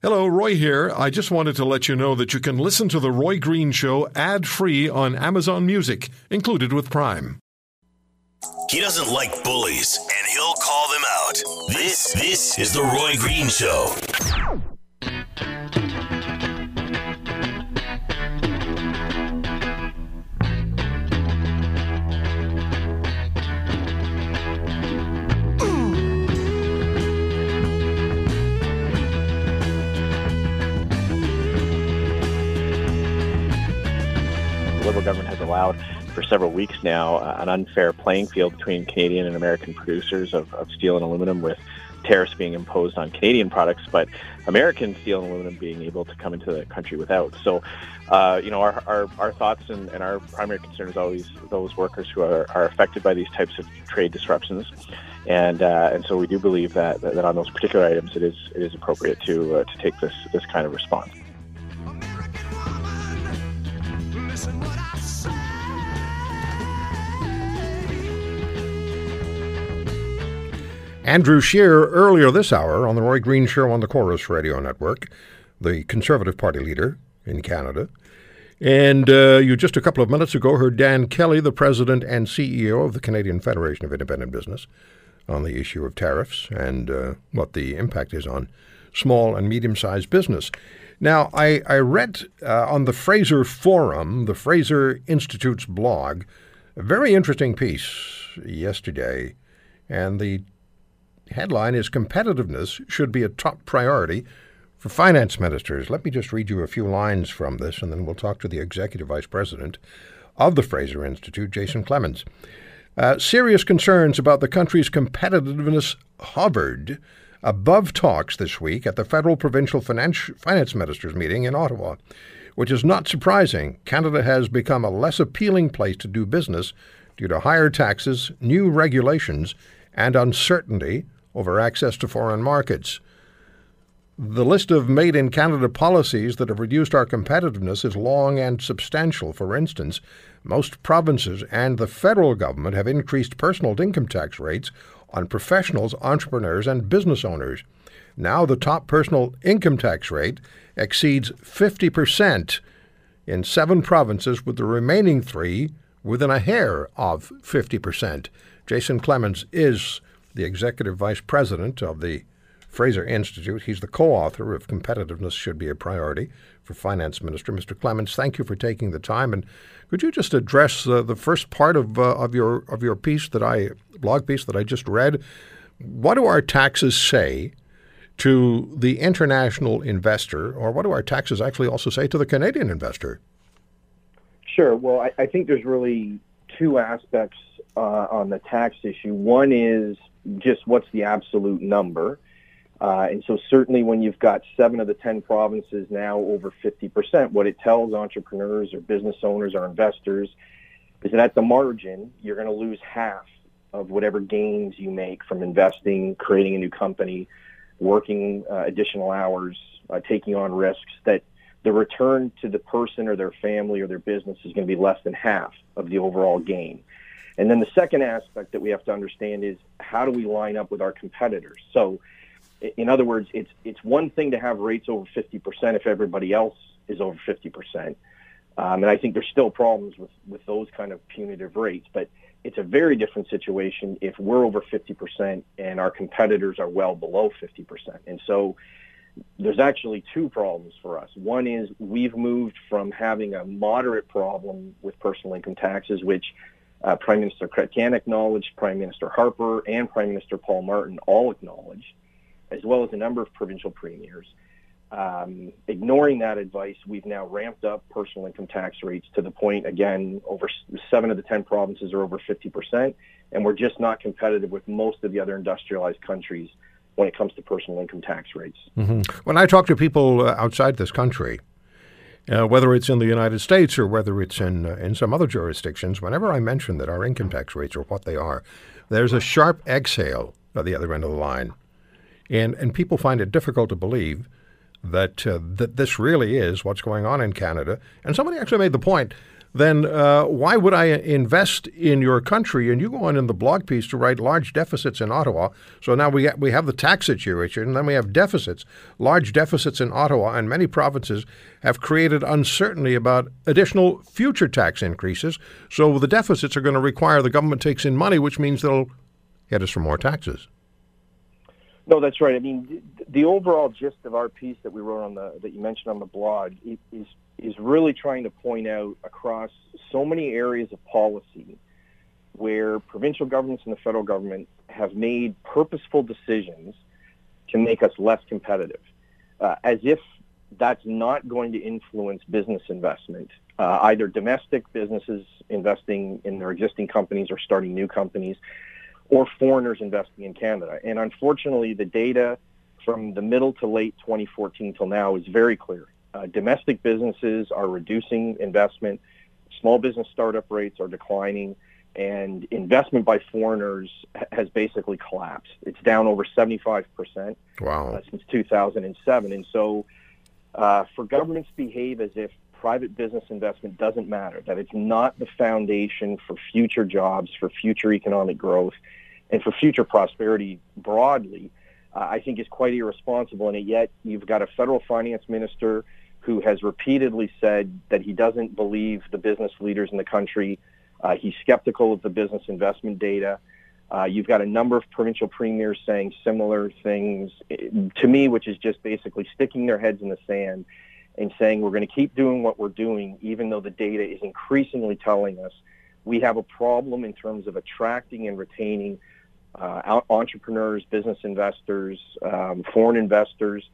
Hello, Roy here. I just wanted to let you know that you can listen to The Roy Green Show ad free on Amazon Music, included with Prime. He doesn't like bullies, and he'll call them out. This, this is The Roy Green Show. Allowed for several weeks now uh, an unfair playing field between Canadian and American producers of, of steel and aluminum with tariffs being imposed on Canadian products, but American steel and aluminum being able to come into the country without. So, uh, you know, our, our, our thoughts and, and, our primary concern is always those workers who are, are affected by these types of trade disruptions. And, uh, and so we do believe that, that on those particular items, it is, it is appropriate to, uh, to take this, this kind of response. Andrew Scheer earlier this hour on the Roy Green Show on the Corus Radio Network, the Conservative Party leader in Canada. And uh, you just a couple of minutes ago heard Dan Kelly, the president and CEO of the Canadian Federation of Independent Business, on the issue of tariffs and uh, what the impact is on small and medium sized business. Now, I, I read uh, on the Fraser Forum, the Fraser Institute's blog, a very interesting piece yesterday. And the headline is Competitiveness Should Be a Top Priority for Finance Ministers. Let me just read you a few lines from this, and then we'll talk to the Executive Vice President of the Fraser Institute, Jason Clemens. Uh, serious concerns about the country's competitiveness hovered above talks this week at the Federal Provincial Finance, Finance Ministers meeting in Ottawa, which is not surprising. Canada has become a less appealing place to do business due to higher taxes, new regulations, and uncertainty over access to foreign markets. The list of made in Canada policies that have reduced our competitiveness is long and substantial. For instance, most provinces and the federal government have increased personal income tax rates on professionals, entrepreneurs, and business owners. Now the top personal income tax rate exceeds 50% in seven provinces, with the remaining three within a hair of 50%. Jason Clemens is the executive vice president of the Fraser Institute. He's the co author of Competitiveness Should Be a Priority for Finance Minister. Mr. Clemens, thank you for taking the time. And could you just address uh, the first part of, uh, of, your, of your piece that I, blog piece that I just read? What do our taxes say to the international investor, or what do our taxes actually also say to the Canadian investor? Sure. Well, I, I think there's really two aspects uh, on the tax issue. One is just what's the absolute number. Uh, and so certainly when you've got seven of the 10 provinces now over 50%, what it tells entrepreneurs or business owners or investors is that at the margin, you're going to lose half of whatever gains you make from investing, creating a new company, working uh, additional hours, uh, taking on risks, that the return to the person or their family or their business is going to be less than half of the overall gain. And then the second aspect that we have to understand is how do we line up with our competitors? So, in other words, it's it's one thing to have rates over 50% if everybody else is over 50%. Um, and I think there's still problems with, with those kind of punitive rates, but it's a very different situation if we're over 50% and our competitors are well below 50%. And so there's actually two problems for us. One is we've moved from having a moderate problem with personal income taxes, which uh, Prime Minister Chrétien acknowledged, Prime Minister Harper, and Prime Minister Paul Martin all acknowledged, as well as a number of provincial premiers. Um, ignoring that advice, we've now ramped up personal income tax rates to the point, again, over seven of the 10 provinces are over 50%, and we're just not competitive with most of the other industrialized countries when it comes to personal income tax rates. Mm-hmm. When I talk to people uh, outside this country, uh, whether it's in the United States or whether it's in uh, in some other jurisdictions, whenever I mention that our income tax rates are what they are, there's a sharp exhale at the other end of the line, and and people find it difficult to believe that uh, that this really is what's going on in Canada. And somebody actually made the point then uh, why would I invest in your country? And you go on in the blog piece to write large deficits in Ottawa. So now we we have the tax situation, and then we have deficits. Large deficits in Ottawa and many provinces have created uncertainty about additional future tax increases. So the deficits are going to require the government takes in money, which means they'll hit us for more taxes. No, that's right. I mean, the overall gist of our piece that we wrote on the that you mentioned on the blog is is really trying to point out across so many areas of policy where provincial governments and the federal government have made purposeful decisions to make us less competitive, uh, as if that's not going to influence business investment, uh, either domestic businesses investing in their existing companies or starting new companies, or foreigners investing in Canada. And unfortunately, the data from the middle to late 2014 till now is very clear. Uh, domestic businesses are reducing investment, small business startup rates are declining, and investment by foreigners has basically collapsed. It's down over 75% wow. uh, since 2007. And so uh, for governments to behave as if private business investment doesn't matter, that it's not the foundation for future jobs, for future economic growth, and for future prosperity broadly, uh, I think is quite irresponsible. And yet you've got a federal finance minister who has repeatedly said that he doesn't believe the business leaders in the country. Uh, he's skeptical of the business investment data. Uh, you've got a number of provincial premiers saying similar things to me, which is just basically sticking their heads in the sand and saying we're going to keep doing what we're doing, even though the data is increasingly telling us we have a problem in terms of attracting and retaining uh, entrepreneurs, business investors, um, foreign investors,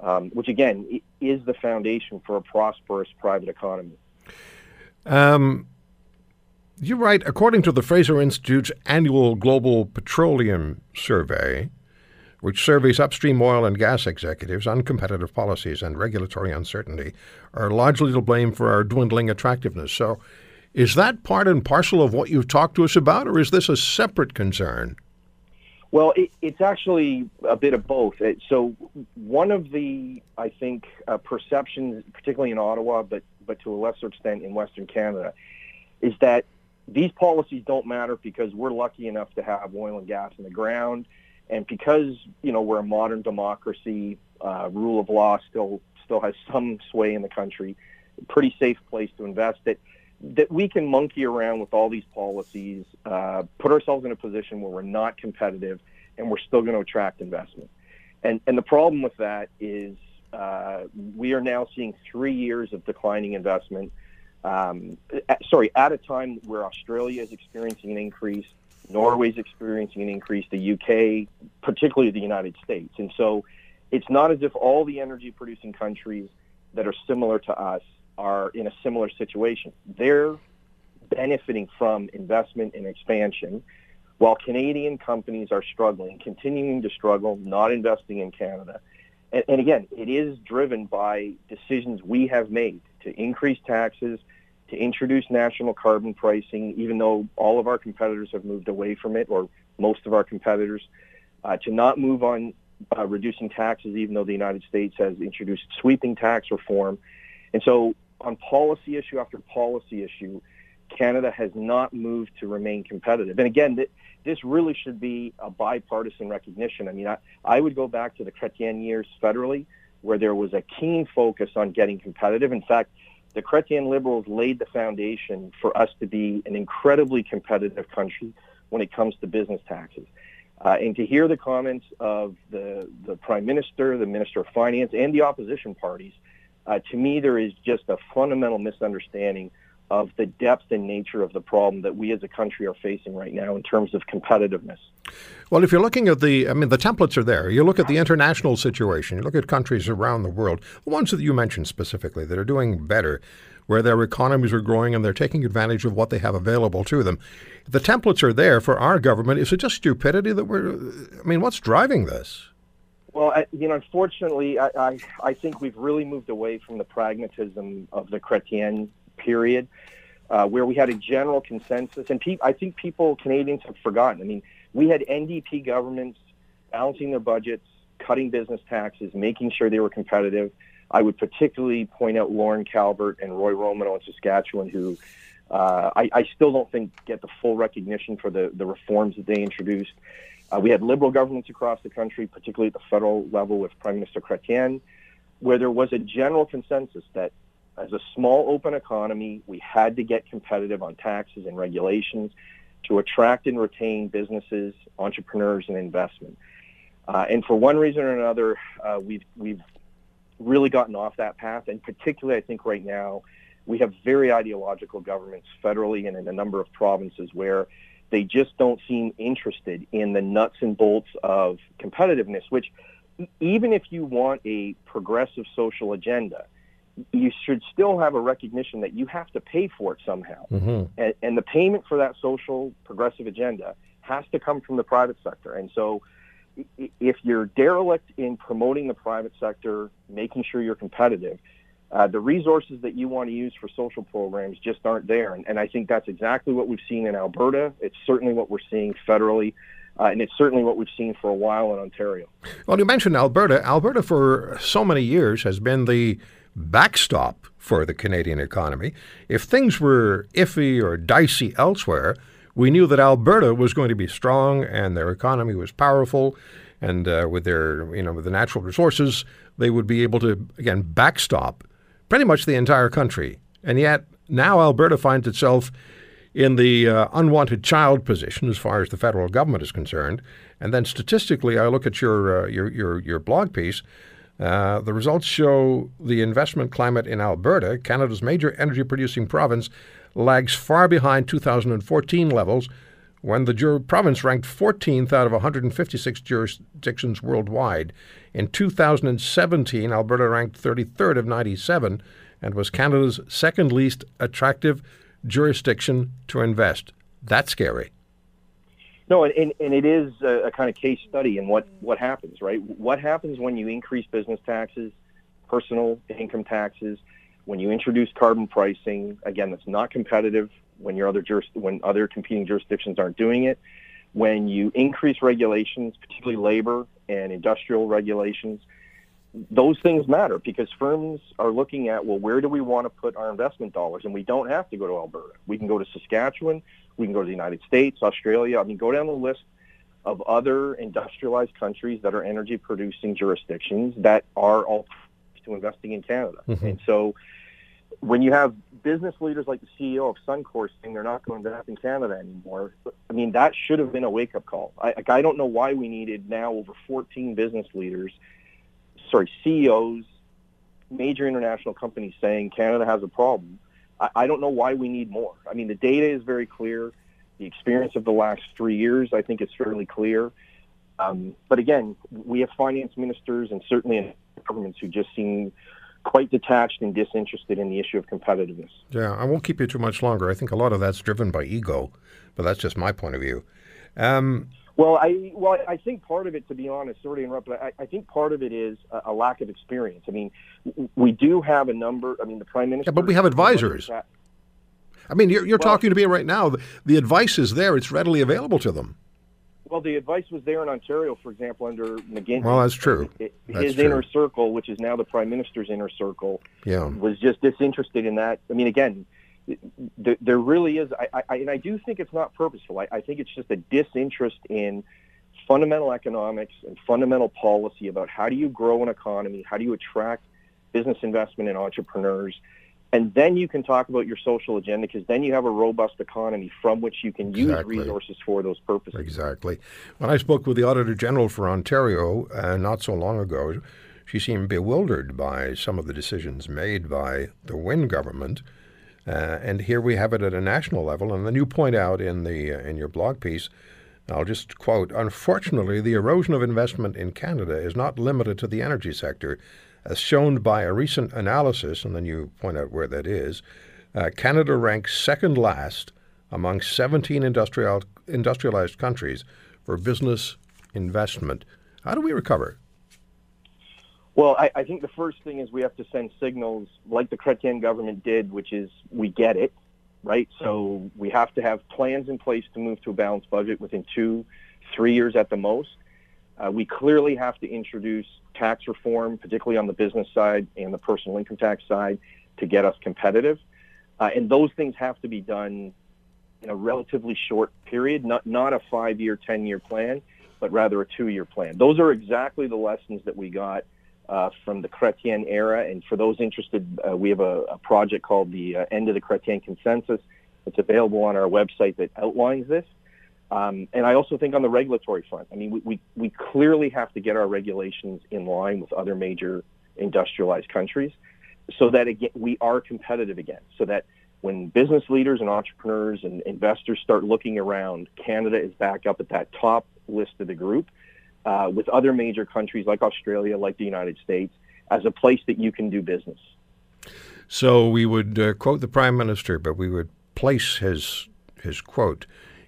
um, which again is the foundation for a prosperous private economy. Um, you write, according to the Fraser Institute's annual Global Petroleum Survey, which surveys upstream oil and gas executives, uncompetitive policies and regulatory uncertainty are largely to blame for our dwindling attractiveness. So, is that part and parcel of what you've talked to us about, or is this a separate concern? Well, it, it's actually a bit of both. It, so, one of the, I think, uh, perceptions, particularly in Ottawa, but but to a lesser extent in Western Canada, is that these policies don't matter because we're lucky enough to have oil and gas in the ground, and because you know we're a modern democracy, uh, rule of law still still has some sway in the country, pretty safe place to invest. That that we can monkey around with all these policies, uh, put ourselves in a position where we're not competitive, and we're still going to attract investment. And and the problem with that is uh, we are now seeing three years of declining investment. Um, at, sorry, at a time where Australia is experiencing an increase, Norway is experiencing an increase, the UK, particularly the United States, and so it's not as if all the energy producing countries that are similar to us are in a similar situation. They're benefiting from investment and expansion, while Canadian companies are struggling, continuing to struggle, not investing in Canada. And, and again, it is driven by decisions we have made to increase taxes, to introduce national carbon pricing, even though all of our competitors have moved away from it, or most of our competitors, uh, to not move on uh, reducing taxes, even though the United States has introduced sweeping tax reform. And so on policy issue after policy issue, Canada has not moved to remain competitive. And again, th- this really should be a bipartisan recognition. I mean, I, I would go back to the Chrétien years federally, where there was a keen focus on getting competitive. In fact, the Chrétien Liberals laid the foundation for us to be an incredibly competitive country when it comes to business taxes. Uh, and to hear the comments of the, the Prime Minister, the Minister of Finance, and the opposition parties uh, to me, there is just a fundamental misunderstanding of the depth and nature of the problem that we as a country are facing right now in terms of competitiveness. Well, if you're looking at the, I mean, the templates are there. You look at the international situation, you look at countries around the world, the ones that you mentioned specifically that are doing better, where their economies are growing and they're taking advantage of what they have available to them. The templates are there for our government. Is it just stupidity that we're, I mean, what's driving this? Well, I, you know, unfortunately, I, I, I think we've really moved away from the pragmatism of the Chrétien period, uh, where we had a general consensus, and pe- I think people, Canadians, have forgotten. I mean, we had NDP governments balancing their budgets, cutting business taxes, making sure they were competitive. I would particularly point out Lorne Calvert and Roy Romanow in Saskatchewan, who uh, I, I, still don't think get the full recognition for the, the reforms that they introduced. Uh, we had liberal governments across the country, particularly at the federal level with Prime Minister Chrétien, where there was a general consensus that as a small open economy, we had to get competitive on taxes and regulations to attract and retain businesses, entrepreneurs, and investment. Uh, and for one reason or another, uh, we've we've really gotten off that path. And particularly, I think right now, we have very ideological governments federally and in a number of provinces where they just don't seem interested in the nuts and bolts of competitiveness. Which, even if you want a progressive social agenda, you should still have a recognition that you have to pay for it somehow. Mm-hmm. And, and, the payment for that social progressive agenda has to come from the private sector. And so if you're derelict in promoting the private sector, making sure you're competitive, uh, the resources that you want to use for social programs just aren't there. And, and, I think that's exactly what we've seen in Alberta. It's certainly what we're seeing federally. Uh, and it's certainly what we've seen for a while in Ontario. Well, you mentioned Alberta. Alberta, for so many years, has been the backstop for the Canadian economy. If things were iffy or dicey elsewhere, we knew that Alberta was going to be strong and their economy was powerful, and uh, with their you know with the natural resources, they would be able to again backstop pretty much the entire country. And yet now Alberta finds itself in the uh, unwanted child position as far as the federal government is concerned. And then statistically, I look at your uh, your, your your blog piece. Uh, the results show the investment climate in Alberta, Canada's major energy producing province, lags far behind 2014 levels when the jur- province ranked 14th out of 156 jurisdictions worldwide. In 2017, Alberta ranked 33rd of 97 and was Canada's second least attractive jurisdiction to invest. That's scary. No, and, and it is a, a kind of case study in what, what happens, right? What happens when you increase business taxes, personal income taxes, when you introduce carbon pricing, again, that's not competitive when your other juris, when other competing jurisdictions aren't doing it. When you increase regulations, particularly labor and industrial regulations, those things matter because firms are looking at well, where do we want to put our investment dollars? And we don't have to go to Alberta. We can go to Saskatchewan. We can go to the United States, Australia. I mean, go down the list of other industrialized countries that are energy producing jurisdictions that are all to investing in Canada. Mm-hmm. And so when you have business leaders like the CEO of Suncor saying they're not going to invest in Canada anymore, I mean, that should have been a wake up call. I, I don't know why we needed now over 14 business leaders, sorry, CEOs, major international companies saying Canada has a problem. I, I don't know why we need more. I mean, the data is very clear. The experience of the last three years, I think, is fairly clear. Um, but again, we have finance ministers and certainly in governments who just seem quite detached and disinterested in the issue of competitiveness. Yeah, I won't keep you too much longer. I think a lot of that's driven by ego, but that's just my point of view. Um, well, I well, I think part of it, to be honest, sorry to interrupt, but I, I think part of it is a, a, lack of experience. I mean, we do have a number. I mean, the prime minister. Yeah, but we have advisors. I mean, you're, you're well, talking to me right now. The, the advice is there; it's readily available to them. Well, the advice was there in Ontario, for example, under McGuinty. Well, that's true. His that's inner true. circle, which is now the prime minister's inner circle, yeah. was just disinterested in that. I mean, again, there, there really is, I, I, and I do think it's not purposeful. I, I think it's just a disinterest in fundamental economics and fundamental policy about how do you grow an economy, how do you attract business investment and entrepreneurs, and then you can talk about your social agenda because then you have a robust economy from which you can exactly. use resources for those purposes. Exactly. When I spoke with the Auditor General for Ontario uh, not so long ago, she seemed bewildered by some of the decisions made by the Wynne government. Uh, and here we have it at a national level. And then you point out in the uh, in your blog piece, I'll just quote: "Unfortunately, the erosion of investment in Canada is not limited to the energy sector." As shown by a recent analysis, and then you point out where that is, uh, Canada ranks second last among 17 industrial, industrialized countries for business investment. How do we recover? Well, I, I, think the first thing is we have to send signals like the Chrétien government did, which is we get it, right? So we have to have plans in place to move to a balanced budget within two, three years at the most. Uh, we clearly have to introduce tax reform, particularly on the business side and the personal income tax side, to get us competitive. Uh, and those things have to be done in a relatively short period, not, not a five year, 10 year plan, but rather a two year plan. Those are exactly the lessons that we got uh, from the Chrétien era. And for those interested, uh, we have a, a, project called the uh, End of the Chrétien Consensus. It's available on our website that outlines this. Um, and I also think on the regulatory front, I mean, we, we, we clearly have to get our regulations in line with other major industrialized countries so that again, we are competitive again, so that when business leaders and entrepreneurs and investors start looking around, Canada is back up at that top list of the group uh, with other major countries like Australia, like the United States, as a place that you can do business. So we would uh, quote the prime minister, but we would place his his quote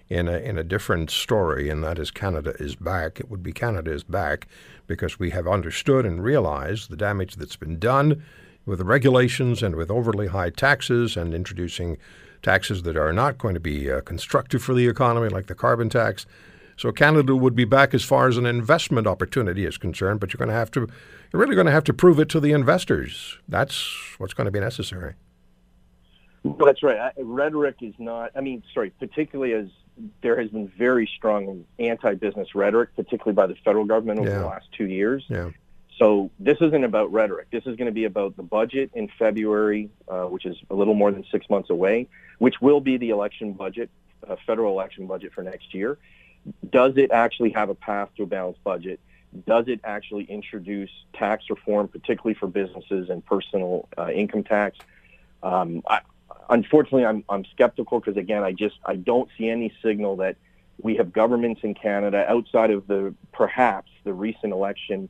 in a in a different story, and that is Canada is back. It would be Canada is back because we have understood and realized the damage that's been done with the regulations and with overly high taxes and introducing taxes that are not going to be uh, constructive for the economy, like the carbon tax. So Canada would be back as far as an investment opportunity is concerned, but you're going to have to, you're really going to have to prove it to the investors. That's what's going to be necessary. That's right. Rhetoric is not. I mean, sorry, particularly as there has been very strong anti-business rhetoric, particularly by the federal government over yeah. the last two years. Yeah. So this isn't about rhetoric. This is going to be about the budget in February, uh, which is a little more than six months away, which will be the election budget, uh, federal election budget for next year. Does it actually have a path to a balanced budget? Does it actually introduce tax reform, particularly for businesses and personal uh, income tax? Um, I, unfortunately, I'm, I'm skeptical because again, I just I don't see any signal that we have governments in Canada outside of the perhaps the recent election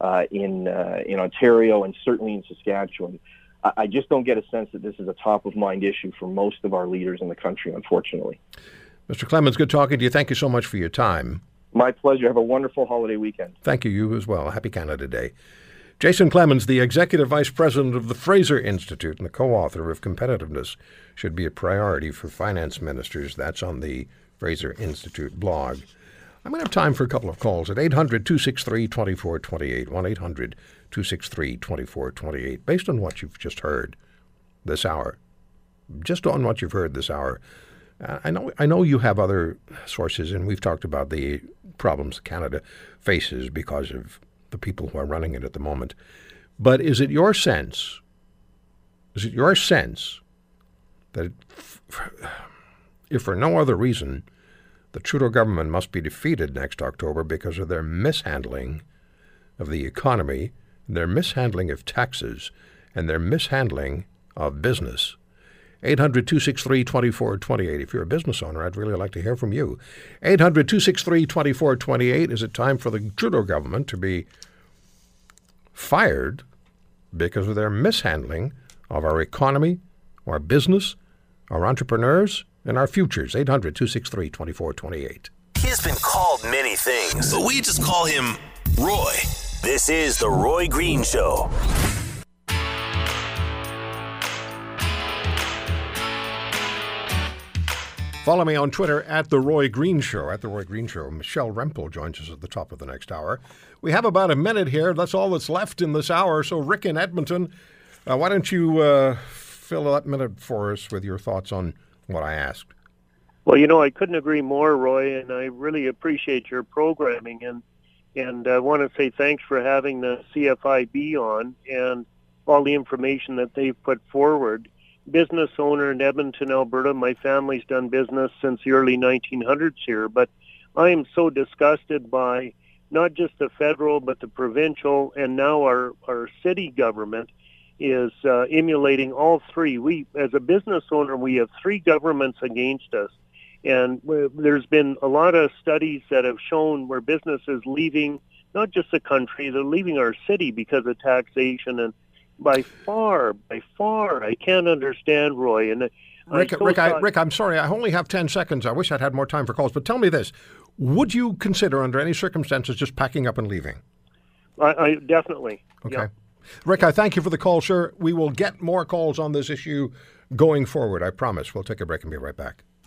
uh, in uh, in Ontario and certainly in Saskatchewan. I, I just don't get a sense that this is a top of mind issue for most of our leaders in the country, unfortunately. Mr. Clemens, good talking to you. Thank you so much for your time. My pleasure. Have a wonderful holiday weekend. Thank you. You as well. Happy Canada Day. Jason Clemens, the Executive Vice President of the Fraser Institute and the co author of Competitiveness Should Be a Priority for Finance Ministers. That's on the Fraser Institute blog. I'm going to have time for a couple of calls at 800 263 2428, 1 800 263 2428, based on what you've just heard this hour. Just on what you've heard this hour. Uh, I know, I know you have other sources, and we've talked about the problems Canada faces because of the people who are running it at the moment. But is it your sense? Is it your sense that, if for no other reason, the Trudeau government must be defeated next October because of their mishandling of the economy, their mishandling of taxes, and their mishandling of business. 800 263 2428. If you're a business owner, I'd really like to hear from you. 800 263 2428. Is it time for the Trudeau government to be fired because of their mishandling of our economy, our business, our entrepreneurs, and our futures. 800 263 2428. He's been called many things, but we just call him Roy. This is The Roy Green Show. Follow me on Twitter at The Roy Green Show. At The Roy Green Show. Michelle Rempel joins us at the top of the next hour. We have about a minute here. That's all that's left in this hour. So, Rick in Edmonton, uh, why don't you uh, fill that minute for us with your thoughts on what I asked. Well, you know, I couldn't agree more, Roy, and I really appreciate your programming and and I want to say thanks for having the CFIB on and all the information that they've put forward. Business owner in Edmonton, Alberta. My family's done business since the early 1900s here, but I am so disgusted by not just the federal, but the provincial and now our, our city government is uh, emulating all three. We, as a business owner, we have three governments against us. And there's been a lot of studies that have shown where businesses leaving not just the country, they're leaving our city because of taxation. And by far, by far, I can't understand, Roy. And Rick, I Rick, I, Rick, I'm sorry, I only have 10 seconds. I wish I'd had more time for calls. But tell me this would you consider, under any circumstances, just packing up and leaving? I, I definitely. Okay. Yeah. Rick, I thank you for the call, sir. We will get more calls on this issue going forward, I promise. We'll take a break and be right back.